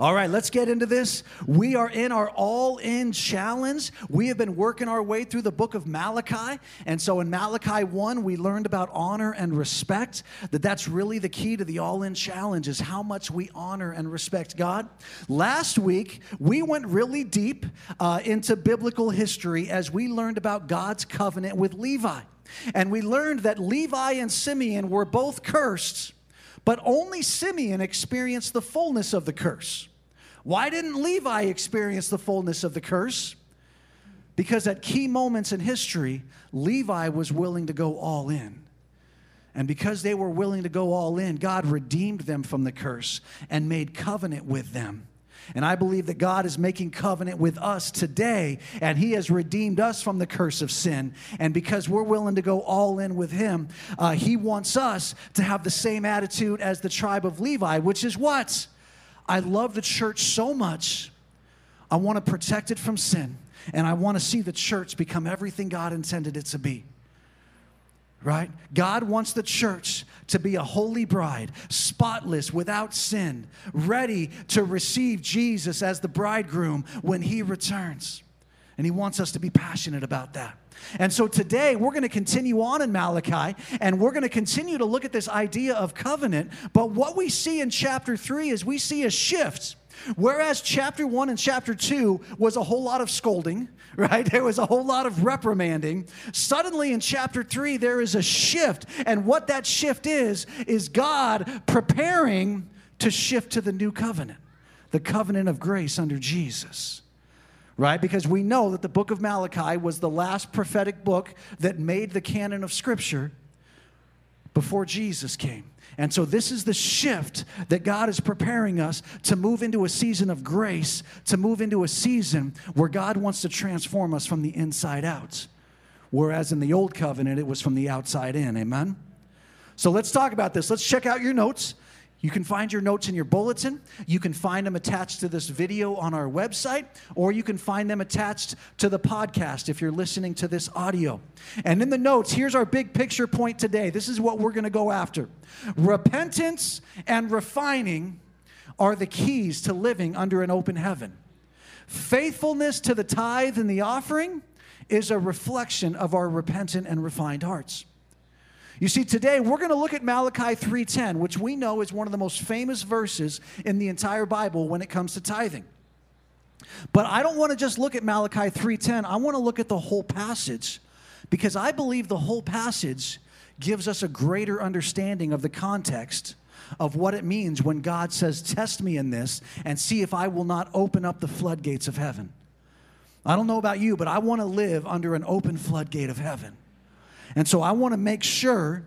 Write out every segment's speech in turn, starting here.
All right, let's get into this. We are in our all in challenge. We have been working our way through the book of Malachi. And so in Malachi 1, we learned about honor and respect, that that's really the key to the all in challenge is how much we honor and respect God. Last week, we went really deep uh, into biblical history as we learned about God's covenant with Levi. And we learned that Levi and Simeon were both cursed but only Simeon experienced the fullness of the curse. Why didn't Levi experience the fullness of the curse? Because at key moments in history, Levi was willing to go all in. And because they were willing to go all in, God redeemed them from the curse and made covenant with them. And I believe that God is making covenant with us today, and He has redeemed us from the curse of sin. And because we're willing to go all in with Him, uh, He wants us to have the same attitude as the tribe of Levi, which is what? I love the church so much. I want to protect it from sin, and I want to see the church become everything God intended it to be right? God wants the church to be a holy bride, spotless, without sin, ready to receive Jesus as the bridegroom when he returns. And he wants us to be passionate about that. And so today we're going to continue on in Malachi and we're going to continue to look at this idea of covenant. But what we see in chapter 3 is we see a shift Whereas chapter one and chapter two was a whole lot of scolding, right? There was a whole lot of reprimanding. Suddenly in chapter three, there is a shift. And what that shift is, is God preparing to shift to the new covenant, the covenant of grace under Jesus right? Because we know that the book of Malachi was the last prophetic book that made the canon of Scripture before Jesus came. And so, this is the shift that God is preparing us to move into a season of grace, to move into a season where God wants to transform us from the inside out. Whereas in the old covenant, it was from the outside in. Amen? So, let's talk about this. Let's check out your notes. You can find your notes in your bulletin. You can find them attached to this video on our website, or you can find them attached to the podcast if you're listening to this audio. And in the notes, here's our big picture point today. This is what we're going to go after repentance and refining are the keys to living under an open heaven. Faithfulness to the tithe and the offering is a reflection of our repentant and refined hearts. You see, today we're going to look at Malachi 3:10, which we know is one of the most famous verses in the entire Bible when it comes to tithing. But I don't want to just look at Malachi 3:10. I want to look at the whole passage because I believe the whole passage gives us a greater understanding of the context of what it means when God says, "Test me in this and see if I will not open up the floodgates of heaven." I don't know about you, but I want to live under an open floodgate of heaven. And so I want to make sure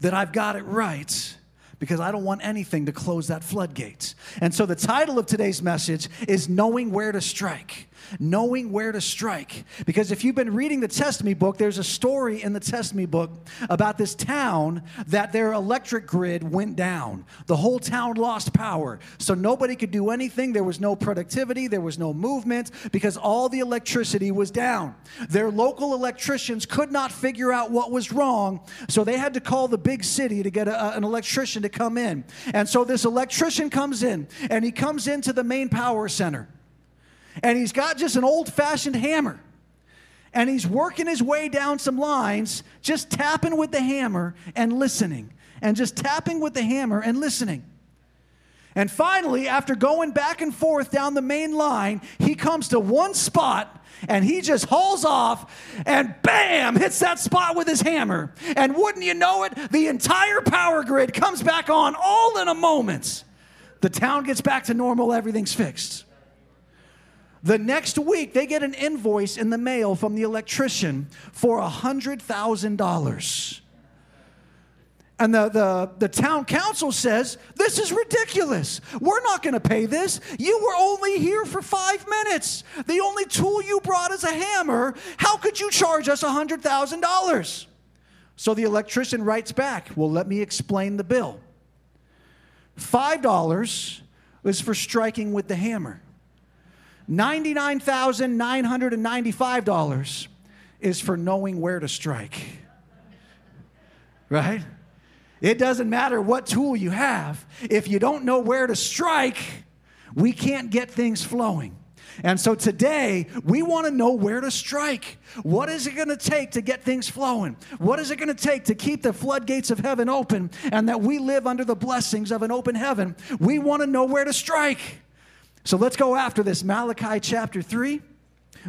that I've got it right because I don't want anything to close that floodgate. And so the title of today's message is Knowing Where to Strike knowing where to strike. Because if you've been reading the Testimony book, there's a story in the Testimony book about this town that their electric grid went down. The whole town lost power. So nobody could do anything. There was no productivity, there was no movement because all the electricity was down. Their local electricians could not figure out what was wrong. So they had to call the big city to get a, an electrician to come in. And so this electrician comes in and he comes into the main power center and he's got just an old fashioned hammer. And he's working his way down some lines, just tapping with the hammer and listening, and just tapping with the hammer and listening. And finally, after going back and forth down the main line, he comes to one spot and he just hauls off and bam, hits that spot with his hammer. And wouldn't you know it, the entire power grid comes back on all in a moment. The town gets back to normal, everything's fixed. The next week, they get an invoice in the mail from the electrician for $100,000. And the, the, the town council says, This is ridiculous. We're not going to pay this. You were only here for five minutes. The only tool you brought is a hammer. How could you charge us $100,000? So the electrician writes back, Well, let me explain the bill. $5 is for striking with the hammer. $99,995 is for knowing where to strike. Right? It doesn't matter what tool you have. If you don't know where to strike, we can't get things flowing. And so today, we want to know where to strike. What is it going to take to get things flowing? What is it going to take to keep the floodgates of heaven open and that we live under the blessings of an open heaven? We want to know where to strike. So let's go after this. Malachi chapter 3.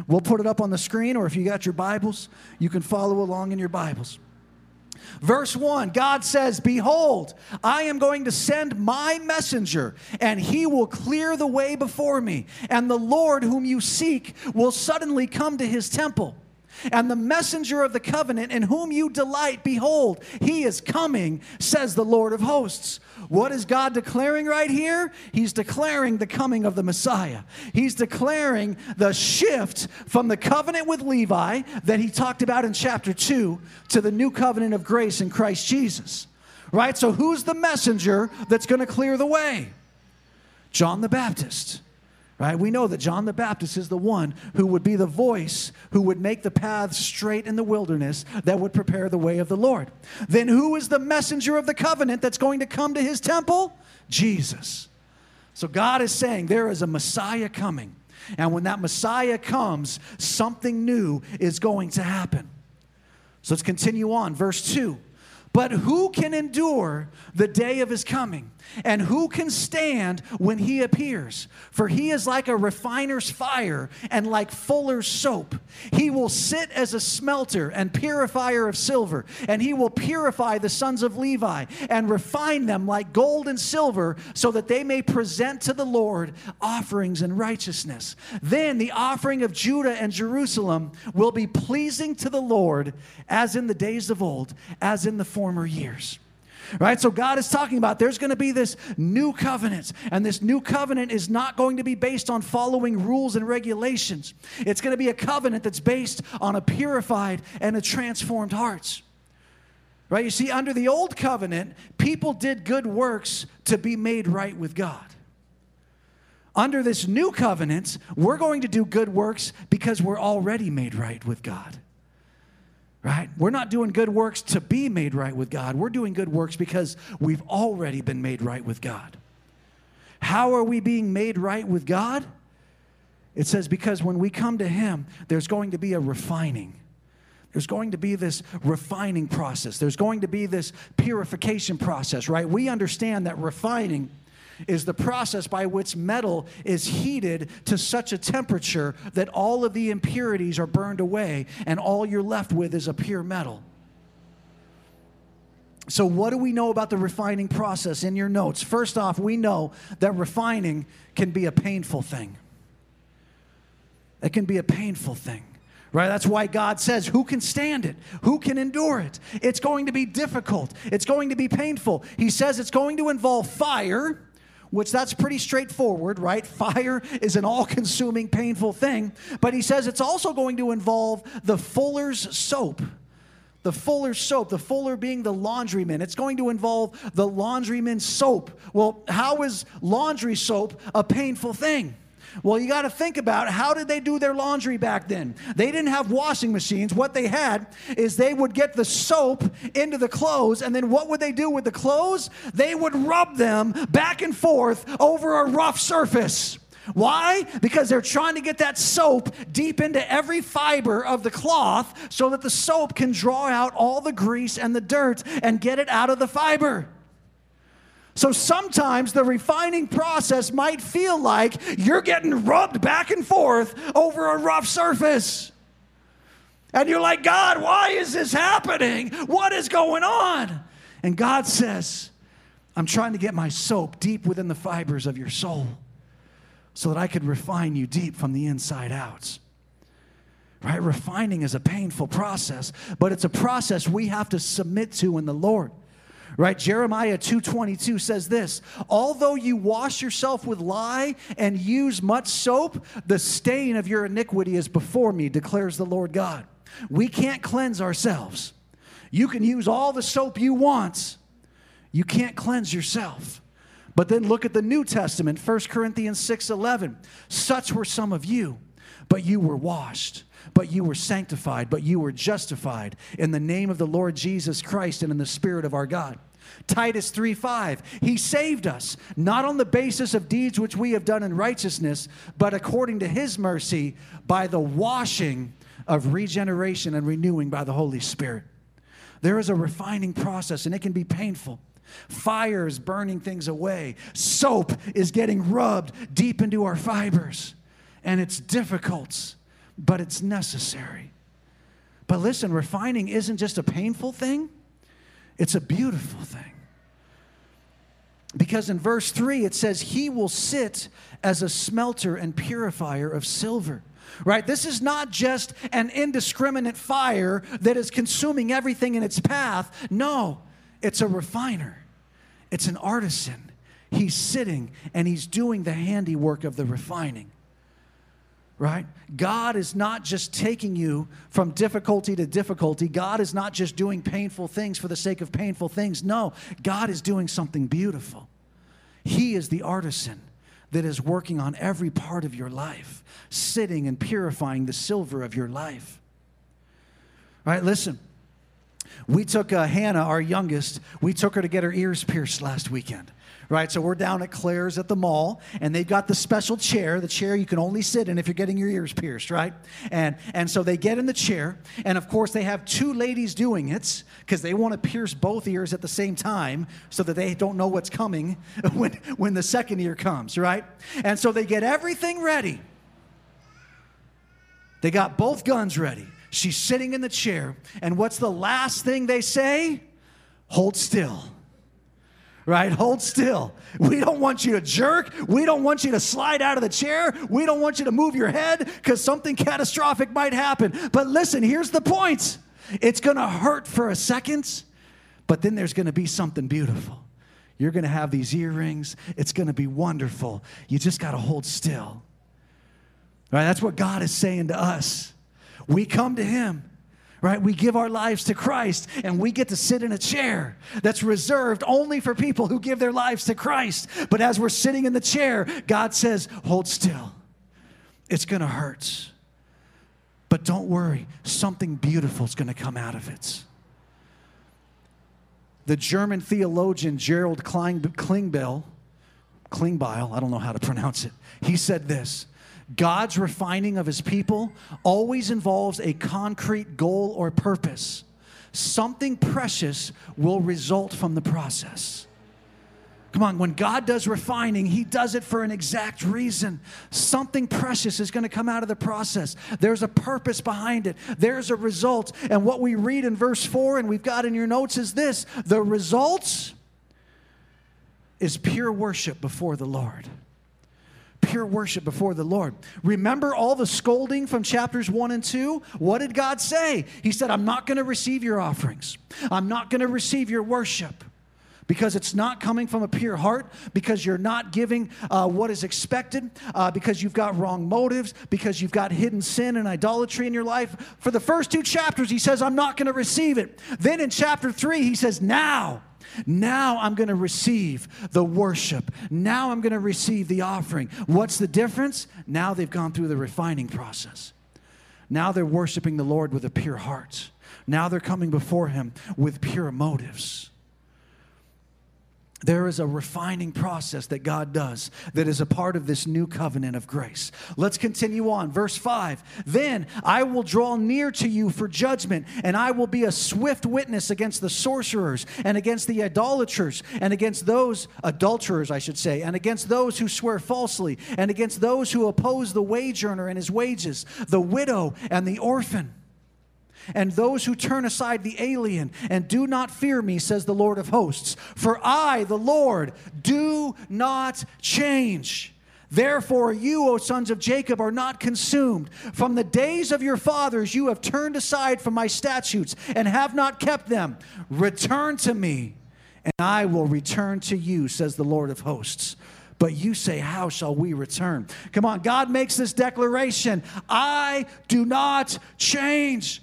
We'll put it up on the screen, or if you got your Bibles, you can follow along in your Bibles. Verse 1 God says, Behold, I am going to send my messenger, and he will clear the way before me. And the Lord whom you seek will suddenly come to his temple. And the messenger of the covenant in whom you delight, behold, he is coming, says the Lord of hosts. What is God declaring right here? He's declaring the coming of the Messiah. He's declaring the shift from the covenant with Levi that he talked about in chapter 2 to the new covenant of grace in Christ Jesus. Right? So, who's the messenger that's going to clear the way? John the Baptist right? We know that John the Baptist is the one who would be the voice who would make the paths straight in the wilderness that would prepare the way of the Lord. Then who is the messenger of the covenant that's going to come to his temple? Jesus. So God is saying there is a Messiah coming. And when that Messiah comes, something new is going to happen. So let's continue on. Verse 2. But who can endure the day of his coming? And who can stand when he appears? For he is like a refiner's fire and like fuller's soap. He will sit as a smelter and purifier of silver, and he will purify the sons of Levi and refine them like gold and silver, so that they may present to the Lord offerings in righteousness. Then the offering of Judah and Jerusalem will be pleasing to the Lord, as in the days of old, as in the former years. Right? So God is talking about there's going to be this new covenant, and this new covenant is not going to be based on following rules and regulations. It's going to be a covenant that's based on a purified and a transformed hearts. Right? You see, under the old covenant, people did good works to be made right with God. Under this new covenant, we're going to do good works because we're already made right with God right? We're not doing good works to be made right with God. We're doing good works because we've already been made right with God. How are we being made right with God? It says, because when we come to Him, there's going to be a refining. There's going to be this refining process. There's going to be this purification process, right? We understand that refining is the process by which metal is heated to such a temperature that all of the impurities are burned away and all you're left with is a pure metal. So, what do we know about the refining process in your notes? First off, we know that refining can be a painful thing. It can be a painful thing right? That's why God says, Who can stand it? Who can endure it? It's going to be difficult, it's going to be painful. He says it's going to involve fire, which that's pretty straightforward, right? Fire is an all consuming, painful thing. But he says it's also going to involve the fuller's soap. The fuller's soap, the fuller being the laundryman. It's going to involve the laundryman's soap. Well, how is laundry soap a painful thing? Well, you got to think about how did they do their laundry back then? They didn't have washing machines. What they had is they would get the soap into the clothes, and then what would they do with the clothes? They would rub them back and forth over a rough surface. Why? Because they're trying to get that soap deep into every fiber of the cloth so that the soap can draw out all the grease and the dirt and get it out of the fiber. So sometimes the refining process might feel like you're getting rubbed back and forth over a rough surface. And you're like, God, why is this happening? What is going on? And God says, I'm trying to get my soap deep within the fibers of your soul so that I could refine you deep from the inside out. Right? Refining is a painful process, but it's a process we have to submit to in the Lord right? Jeremiah 2.22 says this although you wash yourself with lye and use much soap the stain of your iniquity is before me declares the lord god. We can't cleanse ourselves. You can use all the soap you want. You can't cleanse yourself. But then look at the new testament 1 corinthians 6.11 such were some of you but you were washed but you were sanctified, but you were justified in the name of the Lord Jesus Christ and in the Spirit of our God. Titus 3 5, he saved us, not on the basis of deeds which we have done in righteousness, but according to his mercy by the washing of regeneration and renewing by the Holy Spirit. There is a refining process, and it can be painful. Fire is burning things away, soap is getting rubbed deep into our fibers, and it's difficult, but it's necessary. But listen, refining isn't just a painful thing, it's a beautiful thing. Because in verse 3, it says, He will sit as a smelter and purifier of silver. Right? This is not just an indiscriminate fire that is consuming everything in its path. No, it's a refiner, it's an artisan. He's sitting and he's doing the handiwork of the refining right? God is not just taking you from difficulty to difficulty. God is not just doing painful things for the sake of painful things. No, God is doing something beautiful. He is the artisan that is working on every part of your life, sitting and purifying the silver of your life. All right, listen. We took uh, Hannah, our youngest, we took her to get her ears pierced last weekend right? So we're down at Claire's at the mall, and they've got the special chair, the chair you can only sit in if you're getting your ears pierced, right? And and so they get in the chair, and of course they have two ladies doing it because they want to pierce both ears at the same time so that they don't know what's coming when when the second ear comes, right? And so they get everything ready. They got both guns ready. She's sitting in the chair, and what's the last thing they say? Hold still right? Hold still. We don't want you to jerk. We don't want you to slide out of the chair. We don't want you to move your head because something catastrophic might happen. But listen, here's the point it's going to hurt for a second, but then there's going to be something beautiful. You're going to have these earrings. It's going to be wonderful. You just got to hold still. Right? That's what God is saying to us. We come to Him right? We give our lives to Christ and we get to sit in a chair that's reserved only for people who give their lives to Christ. But as we're sitting in the chair, God says, hold still. It's going to hurt. But don't worry, something beautiful is going to come out of it. The German theologian Gerald Klingbeil, Klingbeil, I don't know how to pronounce it, he said this God's refining of his people always involves a concrete goal or purpose. Something precious will result from the process. Come on, when God does refining, He does it for an exact reason. Something precious is going to come out of the process. There's a purpose behind it, there's a result. And what we read in verse 4, and we've got in your notes, is this the results is pure worship before the Lord pure worship before the Lord. Remember all the scolding from chapters 1 and 2? What did God say? He said, I'm not going to receive your offerings, I'm not going to receive your worship. Because it's not coming from a pure heart, because you're not giving uh, what is expected, uh, because you've got wrong motives, because you've got hidden sin and idolatry in your life. For the first two chapters, he says, I'm not going to receive it. Then in chapter three, he says, Now now I'm going to receive the worship. Now I'm going to receive the offering. What's the difference? Now they've gone through the refining process. Now they're worshiping the Lord with a pure heart. Now they're coming before Him with pure motives. There is a refining process that God does that is a part of this new covenant of grace. Let's continue on. Verse 5 Then I will draw near to you for judgment, and I will be a swift witness against the sorcerers, and against the idolaters, and against those adulterers, I should say, and against those who swear falsely, and against those who oppose the wage earner and his wages, the widow and the orphan and those who turn aside the alien and do not fear me, says the Lord of hosts. For I, the Lord, do not change. Therefore, you, O sons of Jacob, are not consumed. From the days of your fathers, you have turned aside from my statutes and have not kept them. Return to me, and I will return to you, says the Lord of hosts. But you say, How shall we return? Come on, God makes this declaration I do not change.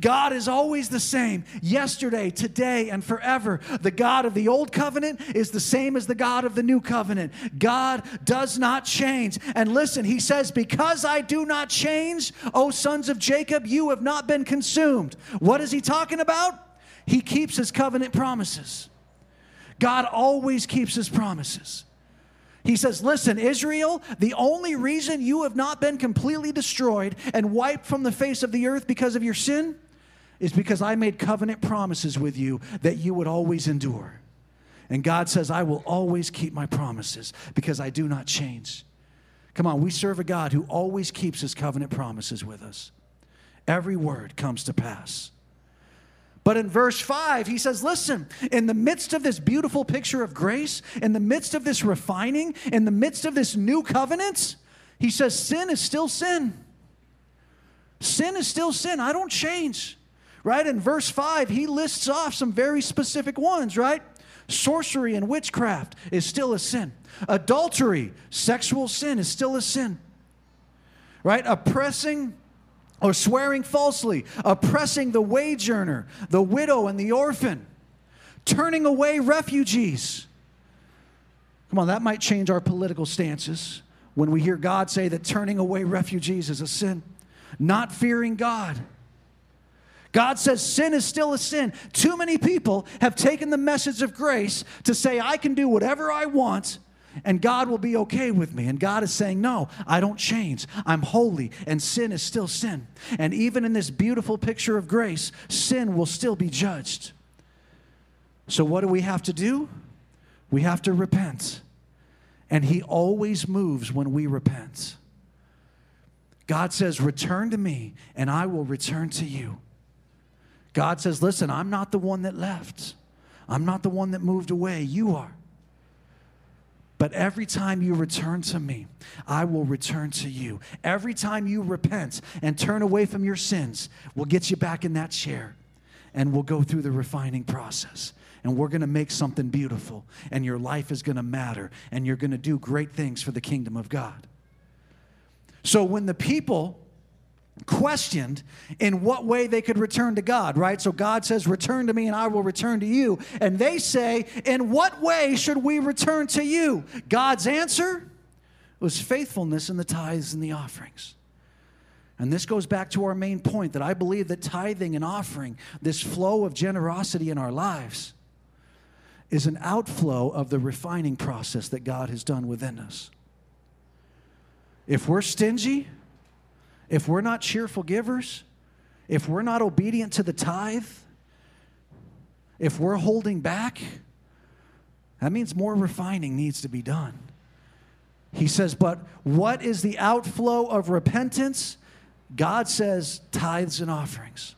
God is always the same, yesterday, today, and forever. The God of the old covenant is the same as the God of the new covenant. God does not change. And listen, he says, Because I do not change, O sons of Jacob, you have not been consumed. What is he talking about? He keeps his covenant promises. God always keeps his promises. He says, Listen, Israel, the only reason you have not been completely destroyed and wiped from the face of the earth because of your sin is because I made covenant promises with you that you would always endure. And God says, I will always keep my promises because I do not change. Come on, we serve a God who always keeps his covenant promises with us. Every word comes to pass. But in verse 5, he says, Listen, in the midst of this beautiful picture of grace, in the midst of this refining, in the midst of this new covenant, he says, Sin is still sin. Sin is still sin. I don't change. Right? In verse 5, he lists off some very specific ones, right? Sorcery and witchcraft is still a sin. Adultery, sexual sin is still a sin. Right? Oppressing or swearing falsely, oppressing the wage earner, the widow, and the orphan, turning away refugees. Come on, that might change our political stances when we hear God say that turning away refugees is a sin, not fearing God. God says sin is still a sin. Too many people have taken the message of grace to say, I can do whatever I want and God will be okay with me. And God is saying, No, I don't change. I'm holy, and sin is still sin. And even in this beautiful picture of grace, sin will still be judged. So, what do we have to do? We have to repent. And He always moves when we repent. God says, Return to me, and I will return to you. God says, Listen, I'm not the one that left, I'm not the one that moved away. You are. But every time you return to me, I will return to you. Every time you repent and turn away from your sins, we'll get you back in that chair and we'll go through the refining process. And we're going to make something beautiful, and your life is going to matter, and you're going to do great things for the kingdom of God. So when the people questioned in what way they could return to God, right? So God says, Return to me and I will return to you. And they say, In what way should we return to you? God's answer was faithfulness in the tithes and the offerings. And this goes back to our main point that I believe that tithing and offering, this flow of generosity in our lives, is an outflow of the refining process that God has done within us. If we're stingy, if we're not cheerful givers, if we're not obedient to the tithe, if we're holding back, that means more refining needs to be done. He says, but what is the outflow of repentance? God says tithes and offerings.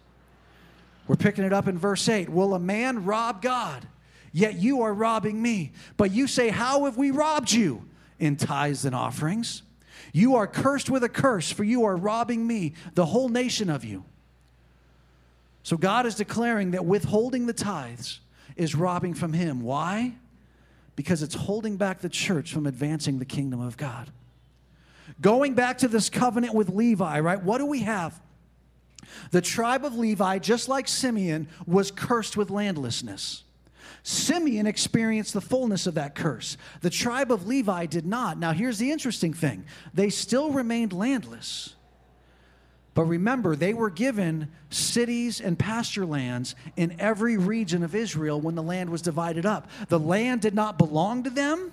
We're picking it up in verse 8. Will a man rob God? Yet you are robbing me. But you say, How have we robbed you? In tithes and offerings. You are cursed with a curse, for you are robbing me, the whole nation of you. So God is declaring that withholding the tithes is robbing from Him. Why? Because it's holding back the church from advancing the kingdom of God. Going back to this covenant with Levi, right? What do we have? The tribe of Levi, just like Simeon, was cursed with landlessness. Simeon experienced the fullness of that curse. The tribe of Levi did not. Now, here's the interesting thing they still remained landless. But remember, they were given cities and pasture lands in every region of Israel when the land was divided up. The land did not belong to them,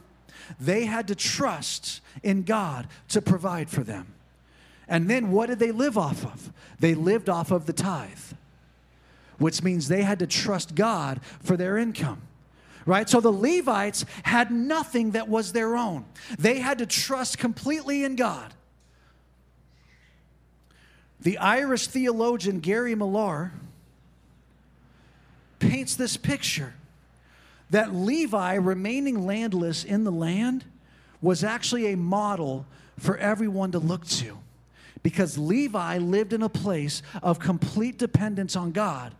they had to trust in God to provide for them. And then what did they live off of? They lived off of the tithe which means they had to trust God for their income. Right? So the Levites had nothing that was their own. They had to trust completely in God. The Irish theologian Gary Millar paints this picture that Levi remaining landless in the land was actually a model for everyone to look to because Levi lived in a place of complete dependence on God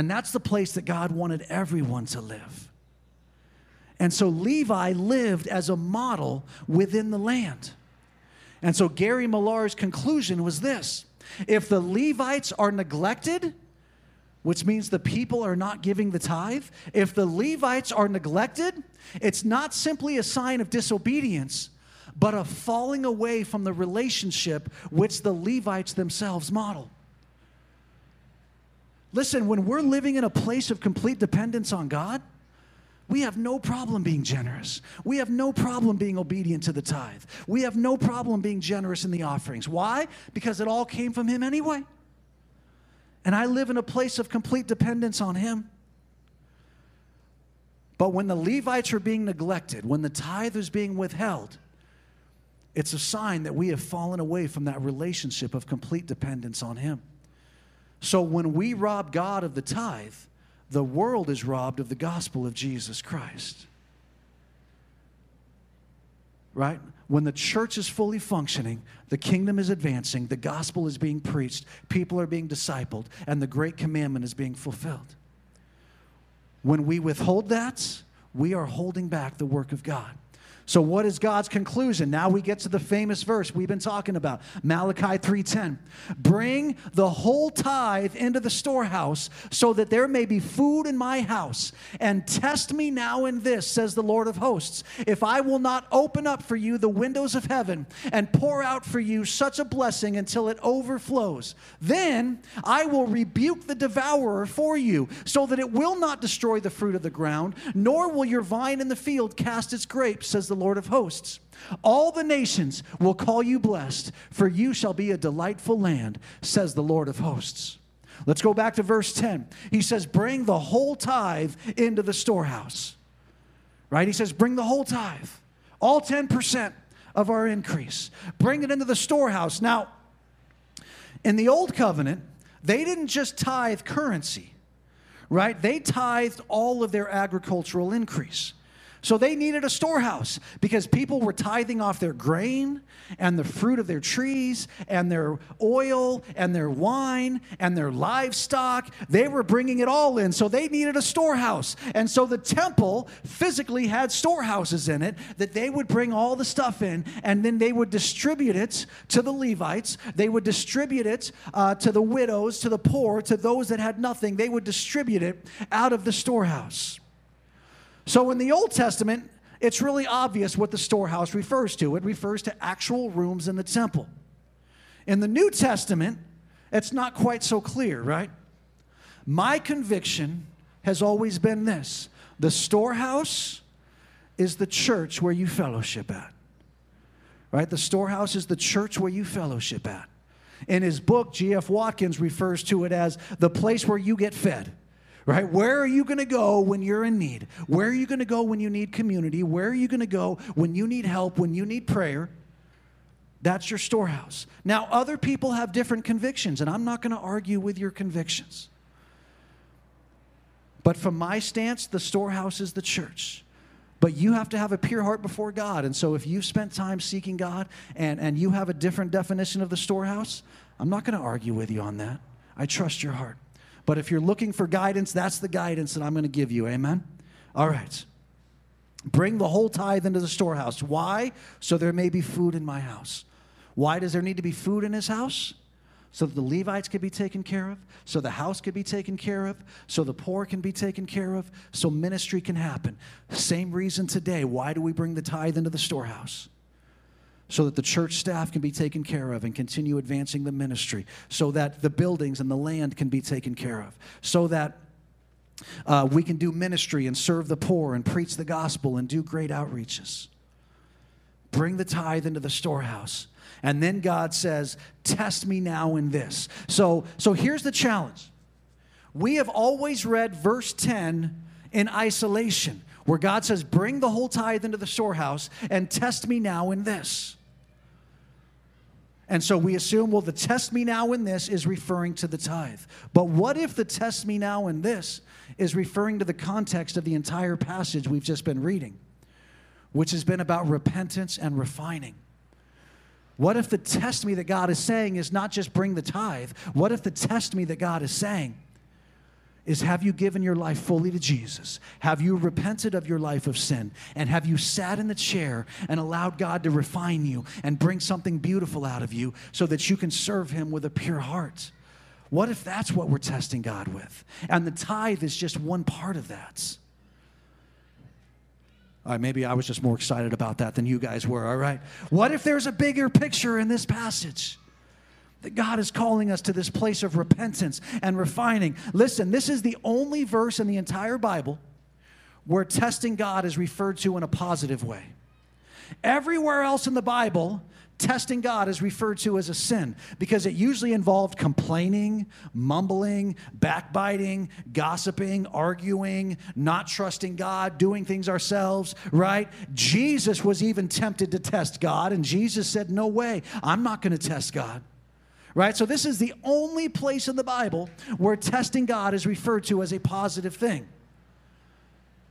and that's the place that God wanted everyone to live. And so Levi lived as a model within the land. And so Gary Millar's conclusion was this if the Levites are neglected, which means the people are not giving the tithe, if the Levites are neglected, it's not simply a sign of disobedience, but a falling away from the relationship which the Levites themselves model. Listen, when we're living in a place of complete dependence on God, we have no problem being generous. We have no problem being obedient to the tithe. We have no problem being generous in the offerings. Why? Because it all came from Him anyway. And I live in a place of complete dependence on Him. But when the Levites are being neglected, when the tithe is being withheld, it's a sign that we have fallen away from that relationship of complete dependence on Him. So when we rob God of the tithe, the world is robbed of the gospel of Jesus Christ. Right? When the church is fully functioning, the kingdom is advancing, the gospel is being preached, people are being discipled, and the great commandment is being fulfilled. When we withhold that, we are holding back the work of God. So what is God's conclusion? Now we get to the famous verse we've been talking about, Malachi 3:10. Bring the whole tithe into the storehouse so that there may be food in my house, and test me now in this, says the Lord of hosts, if I will not open up for you the windows of heaven and pour out for you such a blessing until it overflows. Then I will rebuke the devourer for you, so that it will not destroy the fruit of the ground, nor will your vine in the field cast its grapes, says the Lord of hosts. All the nations will call you blessed, for you shall be a delightful land, says the Lord of hosts. Let's go back to verse 10. He says, Bring the whole tithe into the storehouse. Right? He says, Bring the whole tithe, all 10% of our increase. Bring it into the storehouse. Now, in the old covenant, they didn't just tithe currency, right? They tithed all of their agricultural increase. So they needed a storehouse because people were tithing off their grain and the fruit of their trees and their oil and their wine and their livestock. They were bringing it all in. So they needed a storehouse. And so the temple physically had storehouses in it that they would bring all the stuff in and then they would distribute it to the Levites. They would distribute it uh, to the widows, to the poor, to those that had nothing. They would distribute it out of the storehouse. So in the Old Testament, it's really obvious what the storehouse refers to. It refers to actual rooms in the temple. In the New Testament, it's not quite so clear, right? My conviction has always been this the storehouse is the church where you fellowship at. Right? The storehouse is the church where you fellowship at. In his book, G.F. Watkins refers to it as the place where you get fed right? Where are you going to go when you're in need? Where are you going to go when you need community? Where are you going to go when you need help, when you need prayer? That's your storehouse. Now, other people have different convictions, and I'm not going to argue with your convictions. But from my stance, the storehouse is the church. But you have to have a pure heart before God. And so if you've spent time seeking God and, and you have a different definition of the storehouse, I'm not going to argue with you on that. I trust your heart. But if you're looking for guidance, that's the guidance that I'm going to give you. Amen? All right. Bring the whole tithe into the storehouse. Why? So there may be food in my house. Why does there need to be food in his house? So that the Levites could be taken care of, so the house could be taken care of, so the poor can be taken care of, so ministry can happen. Same reason today. Why do we bring the tithe into the storehouse? So that the church staff can be taken care of and continue advancing the ministry, so that the buildings and the land can be taken care of, so that uh, we can do ministry and serve the poor and preach the gospel and do great outreaches. Bring the tithe into the storehouse. And then God says, Test me now in this. So, so here's the challenge. We have always read verse 10 in isolation, where God says, Bring the whole tithe into the storehouse and test me now in this. And so we assume, well, the test me now in this is referring to the tithe. But what if the test me now in this is referring to the context of the entire passage we've just been reading, which has been about repentance and refining? What if the test me that God is saying is not just bring the tithe? What if the test me that God is saying is have you given your life fully to Jesus? Have you repented of your life of sin? And have you sat in the chair and allowed God to refine you and bring something beautiful out of you so that you can serve Him with a pure heart? What if that's what we're testing God with? And the tithe is just one part of that. All right, maybe I was just more excited about that than you guys were, all right? What if there's a bigger picture in this passage? That God is calling us to this place of repentance and refining. Listen, this is the only verse in the entire Bible where testing God is referred to in a positive way. Everywhere else in the Bible, testing God is referred to as a sin because it usually involved complaining, mumbling, backbiting, gossiping, arguing, not trusting God, doing things ourselves, right? Jesus was even tempted to test God, and Jesus said, No way, I'm not going to test God. Right? So, this is the only place in the Bible where testing God is referred to as a positive thing.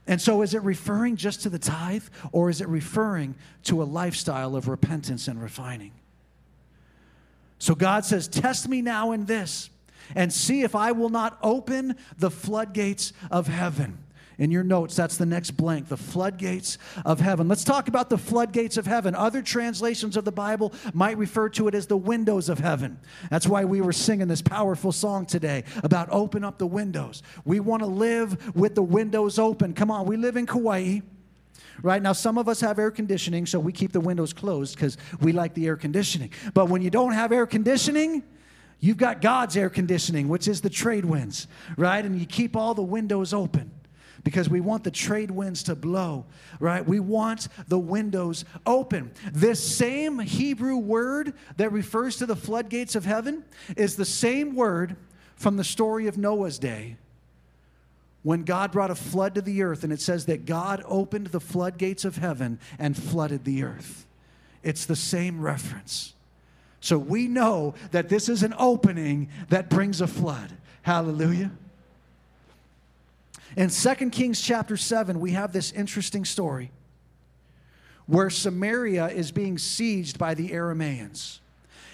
And so, is it referring just to the tithe, or is it referring to a lifestyle of repentance and refining? So, God says, Test me now in this, and see if I will not open the floodgates of heaven in your notes, that's the next blank the floodgates of heaven. Let's talk about the floodgates of heaven. Other translations of the Bible might refer to it as the windows of heaven. That's why we were singing this powerful song today about open up the windows. We want to live with the windows open. Come on, we live in Kauai right? Now, some of us have air conditioning, so we keep the windows closed because we like the air conditioning. But when you don't have air conditioning, you've got God's air conditioning, which is the trade winds, right? And you keep all the windows open because we want the trade winds to blow, right? We want the windows open. This same Hebrew word that refers to the floodgates of heaven is the same word from the story of Noah's day when God brought a flood to the earth, and it says that God opened the floodgates of heaven and flooded the earth. It's the same reference. So we know that this is an opening that brings a flood. Hallelujah. In 2 Kings chapter 7, we have this interesting story where Samaria is being sieged by the Aramaeans.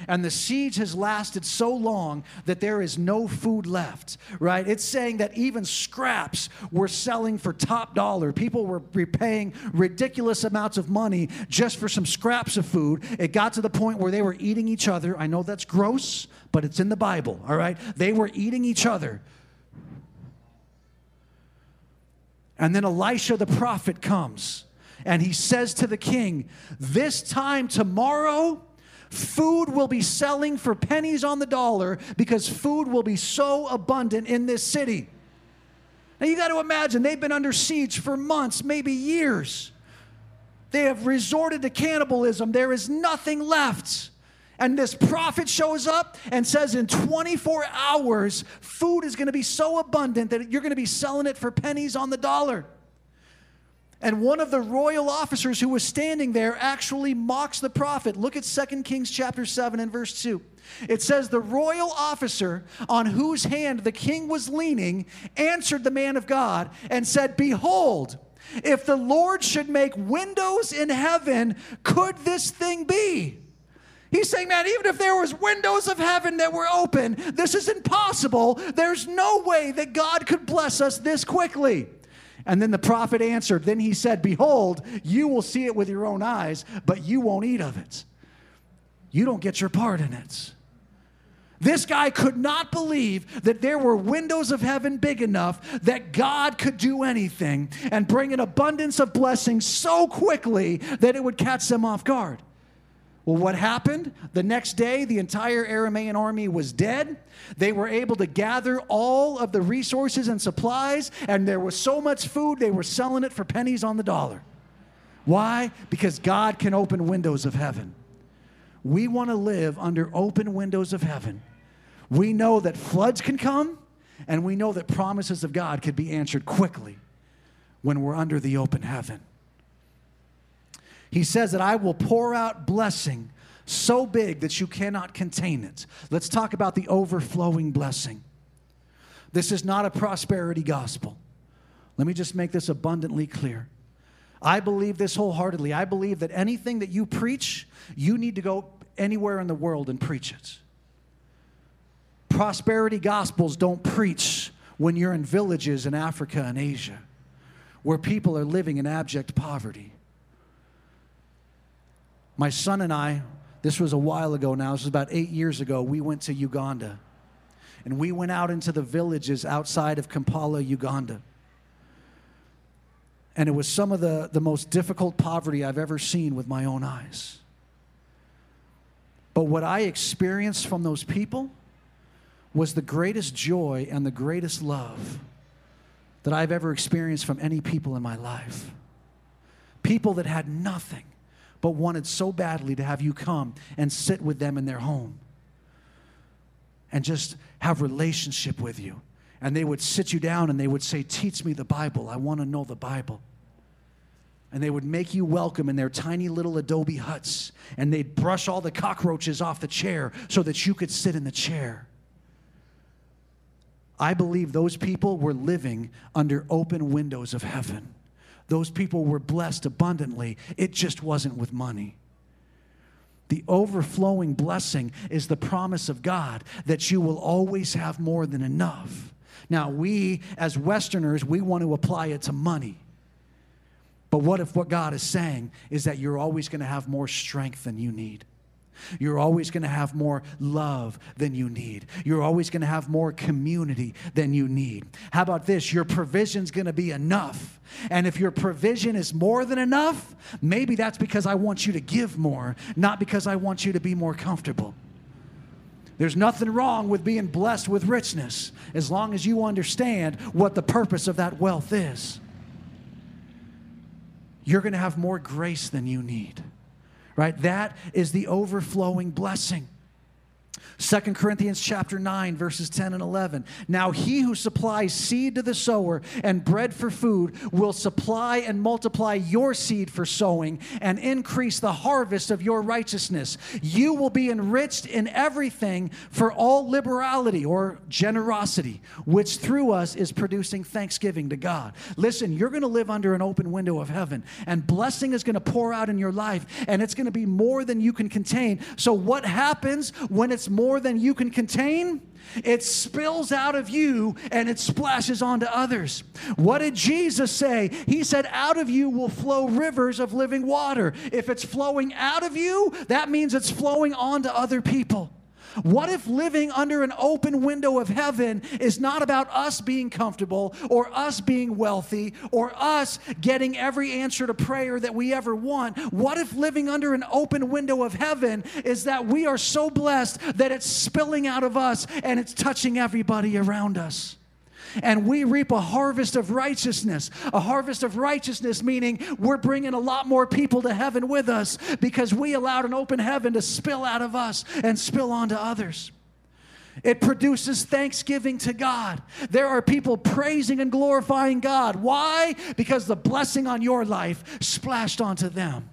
And the siege has lasted so long that there is no food left, right? It's saying that even scraps were selling for top dollar. People were repaying ridiculous amounts of money just for some scraps of food. It got to the point where they were eating each other. I know that's gross, but it's in the Bible, all right? They were eating each other And then Elisha the prophet comes and he says to the king, This time tomorrow, food will be selling for pennies on the dollar because food will be so abundant in this city. Now you got to imagine, they've been under siege for months, maybe years. They have resorted to cannibalism. There is nothing left. And this prophet shows up and says, in 24 hours, food is going to be so abundant that you're going to be selling it for pennies on the dollar. And one of the royal officers who was standing there actually mocks the prophet. Look at 2 Kings chapter 7 and verse 2. It says, The royal officer on whose hand the king was leaning answered the man of God and said, Behold, if the Lord should make windows in heaven, could this thing be? He's saying, man, even if there was windows of heaven that were open, this is impossible. There's no way that God could bless us this quickly. And then the prophet answered, Then he said, Behold, you will see it with your own eyes, but you won't eat of it. You don't get your part in it. This guy could not believe that there were windows of heaven big enough that God could do anything and bring an abundance of blessings so quickly that it would catch them off guard. Well, what happened? The next day, the entire Aramaean army was dead. They were able to gather all of the resources and supplies, and there was so much food, they were selling it for pennies on the dollar. Why? Because God can open windows of heaven. We want to live under open windows of heaven. We know that floods can come, and we know that promises of God could be answered quickly when we're under the open heaven. He says that I will pour out blessing so big that you cannot contain it. Let's talk about the overflowing blessing. This is not a prosperity gospel. Let me just make this abundantly clear. I believe this wholeheartedly. I believe that anything that you preach, you need to go anywhere in the world and preach it. Prosperity gospels don't preach when you're in villages in Africa and Asia where people are living in abject poverty. My son and I, this was a while ago now, this was about eight years ago, we went to Uganda. And we went out into the villages outside of Kampala, Uganda. And it was some of the, the most difficult poverty I've ever seen with my own eyes. But what I experienced from those people was the greatest joy and the greatest love that I've ever experienced from any people in my life. People that had nothing but wanted so badly to have you come and sit with them in their home and just have relationship with you. And they would sit you down and they would say, "Teach me the Bible. I want to know the Bible." And they would make you welcome in their tiny little adobe huts and they'd brush all the cockroaches off the chair so that you could sit in the chair. I believe those people were living under open windows of heaven. Those people were blessed abundantly. It just wasn't with money. The overflowing blessing is the promise of God that you will always have more than enough. Now, we as Westerners, we want to apply it to money. But what if what God is saying is that you're always going to have more strength than you need? You're always going to have more love than you need. You're always going to have more community than you need. How about this? Your provision's going to be enough. And if your provision is more than enough, maybe that's because I want you to give more, not because I want you to be more comfortable. There's nothing wrong with being blessed with richness as long as you understand what the purpose of that wealth is. You're going to have more grace than you need right? That is the overflowing blessing. Second Corinthians chapter 9 verses 10 and 11. Now he who supplies seed to the sower and bread for food will supply and multiply your seed for sowing and increase the harvest of your righteousness. You will be enriched in everything for all liberality or generosity, which through us is producing thanksgiving to God. Listen, you're going to live under an open window of heaven and blessing is going to pour out in your life and it's going to be more than you can contain. So what happens when it's more more than you can contain, it spills out of you and it splashes onto others. What did Jesus say? He said, Out of you will flow rivers of living water. If it's flowing out of you, that means it's flowing onto other people. What if living under an open window of heaven is not about us being comfortable or us being wealthy or us getting every answer to prayer that we ever want? What if living under an open window of heaven is that we are so blessed that it's spilling out of us and it's touching everybody around us? And we reap a harvest of righteousness. A harvest of righteousness, meaning we're bringing a lot more people to heaven with us because we allowed an open heaven to spill out of us and spill onto others. It produces thanksgiving to God. There are people praising and glorifying God. Why? Because the blessing on your life splashed onto them.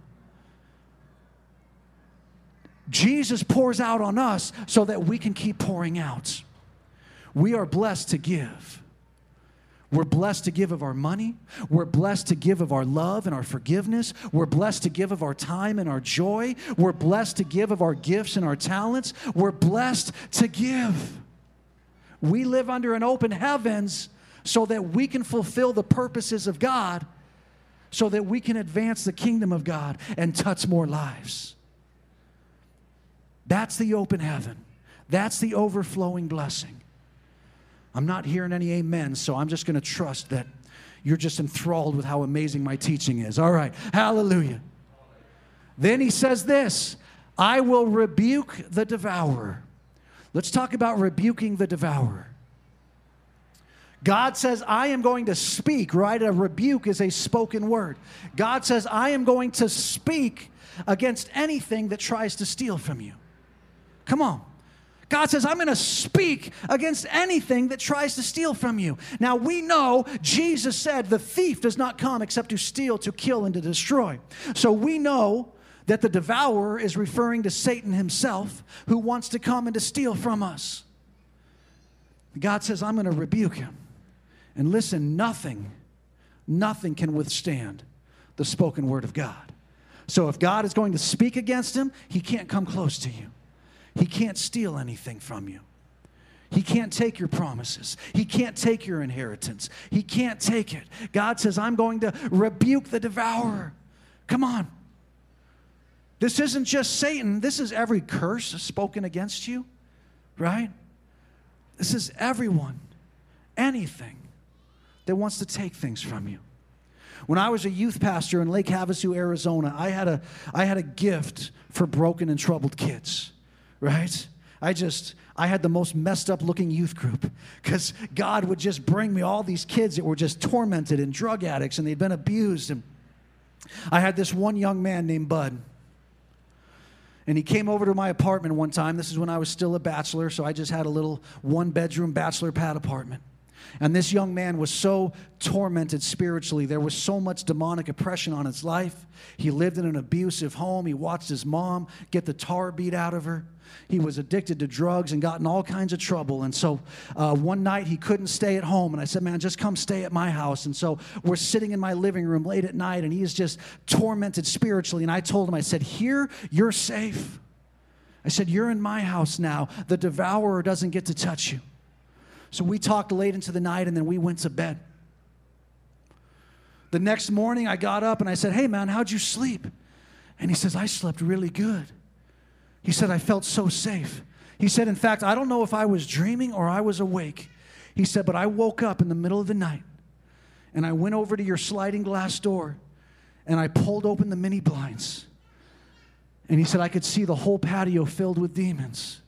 Jesus pours out on us so that we can keep pouring out. We are blessed to give. We're blessed to give of our money. We're blessed to give of our love and our forgiveness. We're blessed to give of our time and our joy. We're blessed to give of our gifts and our talents. We're blessed to give. We live under an open heavens so that we can fulfill the purposes of God, so that we can advance the kingdom of God and touch more lives. That's the open heaven. That's the overflowing blessing. I'm not hearing any amen, so I'm just going to trust that you're just enthralled with how amazing my teaching is. All right, hallelujah. Then he says this I will rebuke the devourer. Let's talk about rebuking the devourer. God says, I am going to speak, right? A rebuke is a spoken word. God says, I am going to speak against anything that tries to steal from you. Come on. God says, I'm going to speak against anything that tries to steal from you. Now, we know Jesus said the thief does not come except to steal, to kill, and to destroy. So we know that the devourer is referring to Satan himself who wants to come and to steal from us. God says, I'm going to rebuke him. And listen, nothing, nothing can withstand the spoken word of God. So if God is going to speak against him, he can't come close to you. He can't steal anything from you. He can't take your promises. He can't take your inheritance. He can't take it. God says, I'm going to rebuke the devourer. Come on. This isn't just Satan, this is every curse spoken against you, right? This is everyone, anything that wants to take things from you. When I was a youth pastor in Lake Havasu, Arizona, I had a, I had a gift for broken and troubled kids. Right? I just, I had the most messed up looking youth group because God would just bring me all these kids that were just tormented and drug addicts and they'd been abused. And I had this one young man named Bud. And he came over to my apartment one time. This is when I was still a bachelor, so I just had a little one bedroom bachelor pad apartment. And this young man was so tormented spiritually. There was so much demonic oppression on his life. He lived in an abusive home. He watched his mom get the tar beat out of her. He was addicted to drugs and got in all kinds of trouble. And so uh, one night he couldn't stay at home. And I said, Man, just come stay at my house. And so we're sitting in my living room late at night and he is just tormented spiritually. And I told him, I said, Here, you're safe. I said, You're in my house now. The devourer doesn't get to touch you. So we talked late into the night and then we went to bed. The next morning, I got up and I said, Hey, man, how'd you sleep? And he says, I slept really good. He said, I felt so safe. He said, In fact, I don't know if I was dreaming or I was awake. He said, But I woke up in the middle of the night and I went over to your sliding glass door and I pulled open the mini blinds. And he said, I could see the whole patio filled with demons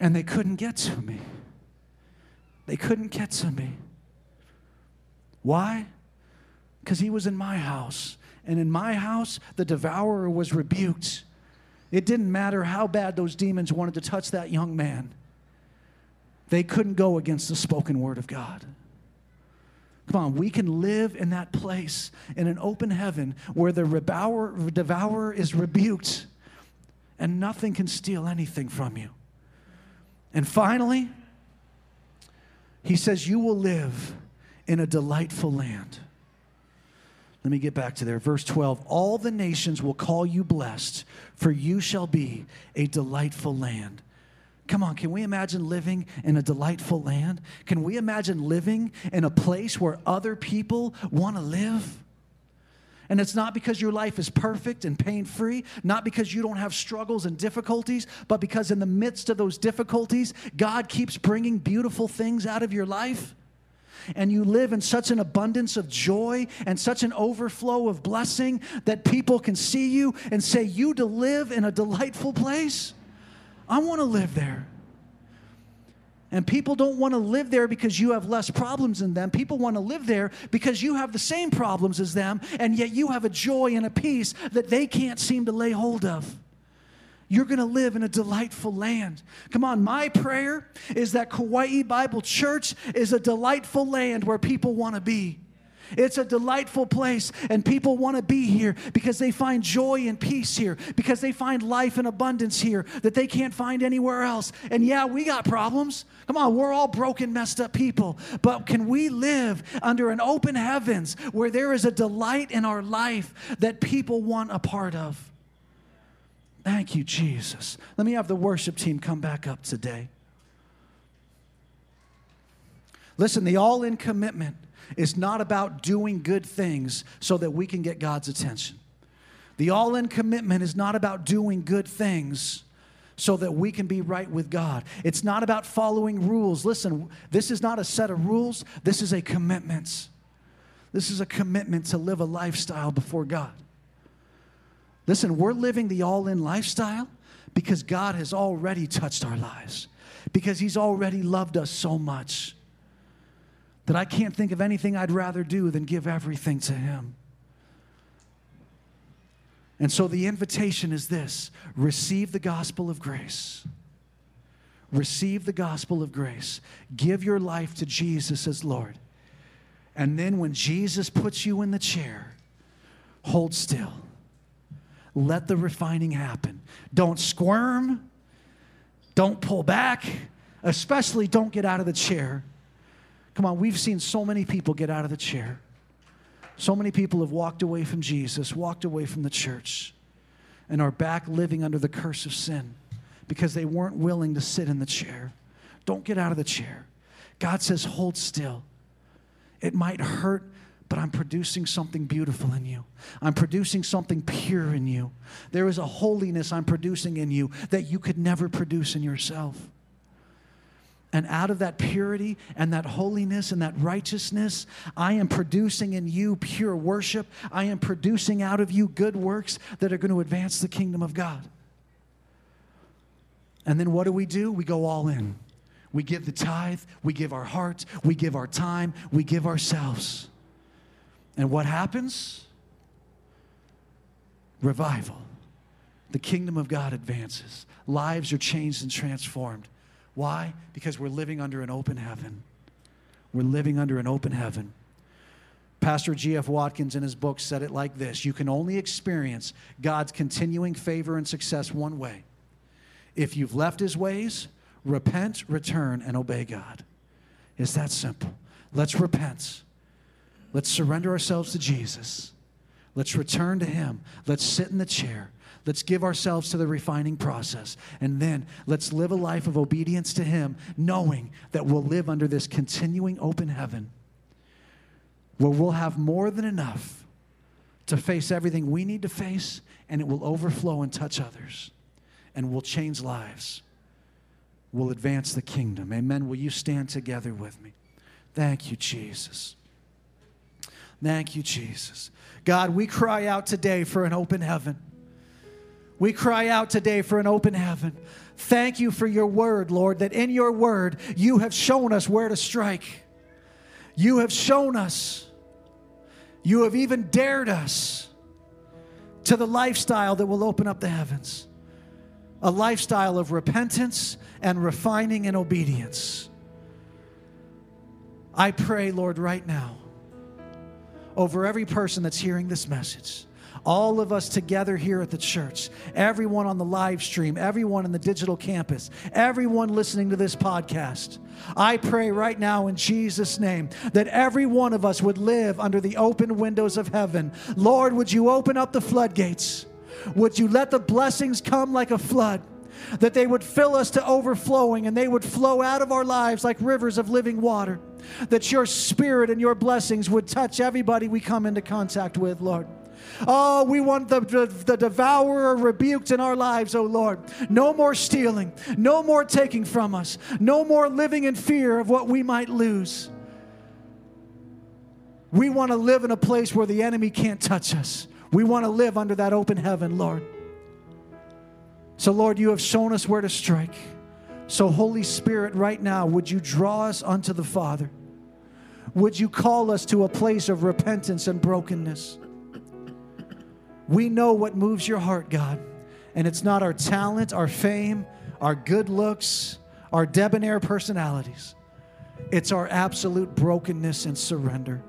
and they couldn't get to me. They couldn't get to me. Why? Because he was in my house. And in my house, the devourer was rebuked. It didn't matter how bad those demons wanted to touch that young man, they couldn't go against the spoken word of God. Come on, we can live in that place in an open heaven where the devourer, devourer is rebuked and nothing can steal anything from you. And finally, he says, You will live in a delightful land. Let me get back to there. Verse 12 All the nations will call you blessed, for you shall be a delightful land. Come on, can we imagine living in a delightful land? Can we imagine living in a place where other people want to live? And it's not because your life is perfect and pain free, not because you don't have struggles and difficulties, but because in the midst of those difficulties, God keeps bringing beautiful things out of your life. And you live in such an abundance of joy and such an overflow of blessing that people can see you and say, You to live in a delightful place. I want to live there. And people don't want to live there because you have less problems than them. People want to live there because you have the same problems as them, and yet you have a joy and a peace that they can't seem to lay hold of. You're going to live in a delightful land. Come on, my prayer is that Kauai Bible Church is a delightful land where people want to be. It's a delightful place, and people want to be here because they find joy and peace here, because they find life and abundance here that they can't find anywhere else. And yeah, we got problems. Come on, we're all broken, messed up people. But can we live under an open heavens where there is a delight in our life that people want a part of? Thank you, Jesus. Let me have the worship team come back up today. Listen, the all in commitment is not about doing good things so that we can get God's attention. The all in commitment is not about doing good things so that we can be right with God. It's not about following rules. Listen, this is not a set of rules, this is a commitment. This is a commitment to live a lifestyle before God. Listen, we're living the all in lifestyle because God has already touched our lives, because He's already loved us so much that I can't think of anything I'd rather do than give everything to Him. And so the invitation is this receive the gospel of grace. Receive the gospel of grace. Give your life to Jesus as Lord. And then when Jesus puts you in the chair, hold still. Let the refining happen. Don't squirm. Don't pull back. Especially don't get out of the chair Come on, we've seen so many people get out of the chair. So many people have walked away from Jesus, walked away from the church, and are back living under the curse of sin because they weren't willing to sit in the chair. Don't get out of the chair. God says, hold still. It might hurt, but I'm producing something beautiful in you. I'm producing something pure in you. There is a holiness I'm producing in you that you could never produce in yourself. And out of that purity and that holiness and that righteousness, I am producing in you pure worship. I am producing out of you good works that are going to advance the kingdom of God. And then what do we do? We go all in. We give the tithe, we give our heart, we give our time, we give ourselves. And what happens? Revival. The kingdom of God advances. Lives are changed and transformed. Why? Because we're living under an open heaven. We're living under an open heaven. Pastor G.F. Watkins in his book said it like this You can only experience God's continuing favor and success one way. If you've left his ways, repent, return, and obey God. It's that simple. Let's repent. Let's surrender ourselves to Jesus. Let's return to him. Let's sit in the chair. Let's give ourselves to the refining process. And then let's live a life of obedience to Him, knowing that we'll live under this continuing open heaven where we'll have more than enough to face everything we need to face, and it will overflow and touch others, and we'll change lives. We'll advance the kingdom. Amen. Will you stand together with me? Thank you, Jesus. Thank you, Jesus. God, we cry out today for an open heaven. We cry out today for an open heaven. Thank you for your word, Lord, that in your word you have shown us where to strike. You have shown us, you have even dared us to the lifestyle that will open up the heavens a lifestyle of repentance and refining and obedience. I pray, Lord, right now, over every person that's hearing this message all of us together here at the church, everyone on the live stream, everyone in the digital campus, everyone listening to this podcast. I pray right now in Jesus' name that every one of us would live under the open windows of heaven. Lord, would you open up the floodgates? Would you let the blessings come like a flood? That they would fill us to overflowing and they would flow out of our lives like rivers of living water. That your spirit and your blessings would touch everybody we come into contact with, Lord. Oh, we want the, the, the devourer rebuked in our lives, oh Lord. No more stealing, no more taking from us, no more living in fear of what we might lose. We want to live in a place where the enemy can't touch us. We want to live under that open heaven, Lord. So, Lord, you have shown us where to strike. So, Holy Spirit, right now, would you draw us unto the Father? Would you call us to a place of repentance and brokenness? We know what moves your heart, God. And it's not our talent, our fame, our good looks, our debonair personalities. It's our absolute brokenness and surrender.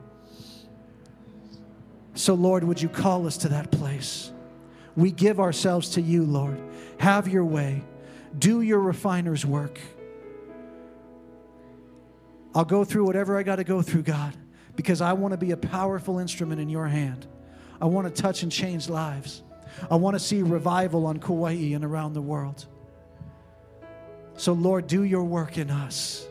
So, Lord, would you call us to that place? We give ourselves to you, Lord. Have your way. Do your refiner's work. I'll go through whatever I got to go through, God, because I want to be a powerful instrument in your hand. I want to touch and change lives. I want to see revival on Kauai and around the world. So, Lord, do your work in us.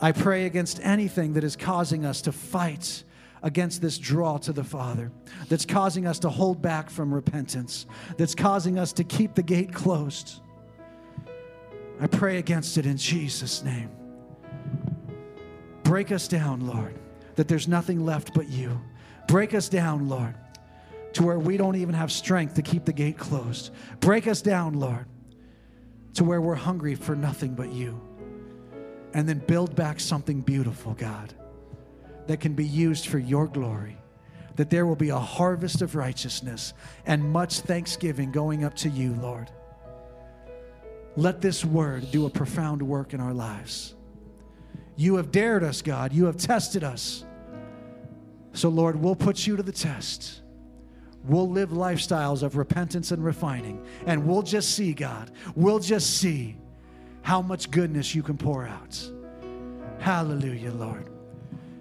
I pray against anything that is causing us to fight against this draw to the Father, that's causing us to hold back from repentance, that's causing us to keep the gate closed. I pray against it in Jesus' name. Break us down, Lord, that there's nothing left but you. Break us down, Lord, to where we don't even have strength to keep the gate closed. Break us down, Lord, to where we're hungry for nothing but you. And then build back something beautiful, God, that can be used for your glory. That there will be a harvest of righteousness and much thanksgiving going up to you, Lord. Let this word do a profound work in our lives. You have dared us, God. You have tested us. So, Lord, we'll put you to the test. We'll live lifestyles of repentance and refining, and we'll just see, God, we'll just see how much goodness you can pour out. Hallelujah, Lord.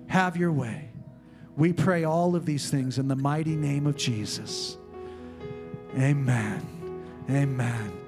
Have your way. We pray all of these things in the mighty name of Jesus. Amen. Amen.